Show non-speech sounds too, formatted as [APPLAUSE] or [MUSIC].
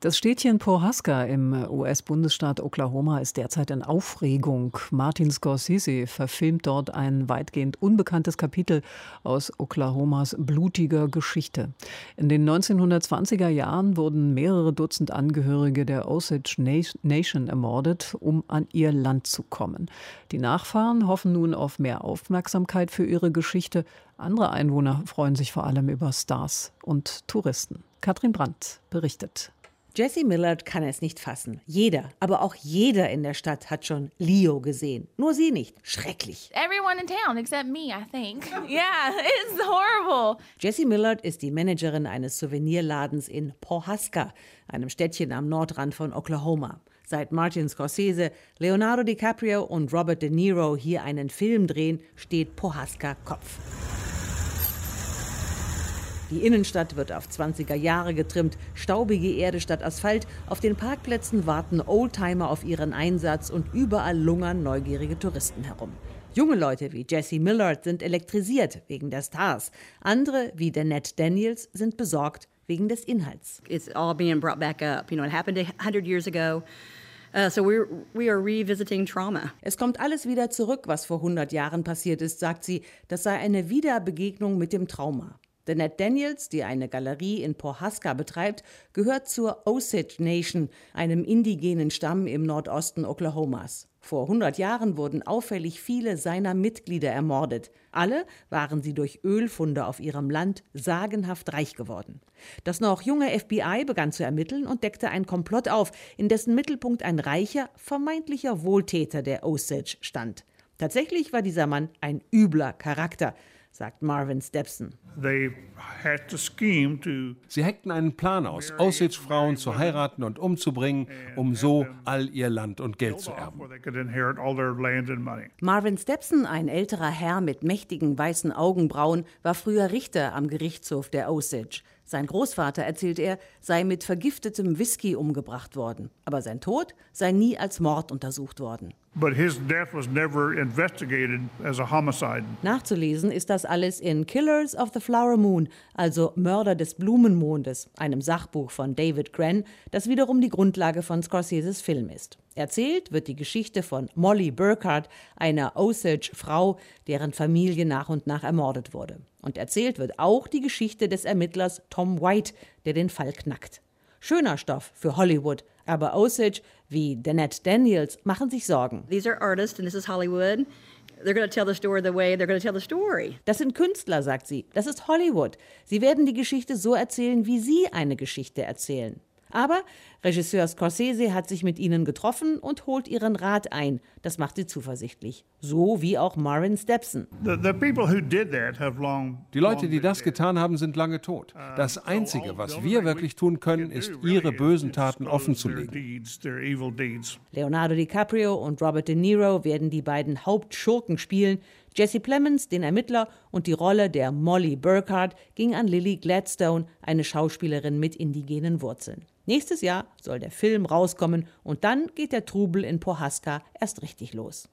das Städtchen Pawhuska im US-Bundesstaat Oklahoma ist derzeit in Aufregung. Martin Scorsese verfilmt dort ein weitgehend unbekanntes Kapitel aus Oklahomas blutiger Geschichte. In den 1920er Jahren wurden mehrere Dutzend Angehörige der Osage Nation ermordet, um an ihr Land zu kommen. Die Nachfahren hoffen nun auf mehr Aufmerksamkeit für ihre Geschichte. Andere Einwohner freuen sich vor allem über Stars und Touristen. Katrin Brandt berichtet. Jesse Millard kann es nicht fassen. Jeder, aber auch jeder in der Stadt hat schon Leo gesehen. Nur sie nicht. Schrecklich. Everyone in town except me, I think. [LAUGHS] Yeah, it's horrible. Jessie Millard ist die Managerin eines Souvenirladens in Pawhuska, einem Städtchen am Nordrand von Oklahoma. Seit Martin Scorsese, Leonardo DiCaprio und Robert De Niro hier einen Film drehen, steht Pawhuska Kopf. Die Innenstadt wird auf 20er Jahre getrimmt, staubige Erde statt Asphalt, auf den Parkplätzen warten Oldtimer auf ihren Einsatz und überall lungern neugierige Touristen herum. Junge Leute wie Jesse Millard sind elektrisiert wegen der Stars. Andere wie Danette Daniels sind besorgt wegen des Inhalts. It's all being brought back up. You know, it happened 100 years ago. Uh, so we're, we are revisiting trauma. Es kommt alles wieder zurück, was vor 100 Jahren passiert ist, sagt sie. Das sei eine Wiederbegegnung mit dem Trauma. Danette Daniels, die eine Galerie in Pawhuska betreibt, gehört zur Osage Nation, einem indigenen Stamm im Nordosten Oklahomas. Vor 100 Jahren wurden auffällig viele seiner Mitglieder ermordet. Alle waren sie durch Ölfunde auf ihrem Land sagenhaft reich geworden. Das noch junge FBI begann zu ermitteln und deckte ein Komplott auf, in dessen Mittelpunkt ein reicher, vermeintlicher Wohltäter der Osage stand. Tatsächlich war dieser Mann ein übler Charakter sagt Marvin Stepson. Sie heckten einen Plan aus, Aussichtsfrauen zu heiraten und umzubringen, um so all ihr Land und Geld zu erben. Marvin Stepson, ein älterer Herr mit mächtigen weißen Augenbrauen, war früher Richter am Gerichtshof der Osage. Sein Großvater, erzählt er, sei mit vergiftetem Whisky umgebracht worden. Aber sein Tod sei nie als Mord untersucht worden. Nachzulesen ist das alles in Killers of the Flower Moon, also Mörder des Blumenmondes, einem Sachbuch von David Gren, das wiederum die Grundlage von Scorseses Film ist. Erzählt wird die Geschichte von Molly Burkhardt, einer Osage-Frau, deren Familie nach und nach ermordet wurde. Und erzählt wird auch die Geschichte des Ermittlers Tom White, der den Fall knackt. Schöner Stoff für Hollywood, aber Osage wie Danette Daniels machen sich Sorgen. These are artists and this is Hollywood. They're going to tell the story the way they're going to tell the story. Das sind Künstler, sagt sie. Das ist Hollywood. Sie werden die Geschichte so erzählen, wie sie eine Geschichte erzählen. Aber Regisseur Scorsese hat sich mit ihnen getroffen und holt ihren Rat ein. Das macht sie zuversichtlich. So wie auch Marvin Stepson. Die Leute, die das getan haben, sind lange tot. Uh, das Einzige, was wir wirklich tun können, ist, ihre bösen Taten offenzulegen. Leonardo DiCaprio und Robert De Niro werden die beiden Hauptschurken spielen. Jesse Plemons, den Ermittler, und die Rolle der Molly Burkhardt ging an Lily Gladstone, eine Schauspielerin mit indigenen Wurzeln. Nächstes Jahr soll der Film rauskommen und dann geht der Trubel in Pohaska erst richtig los.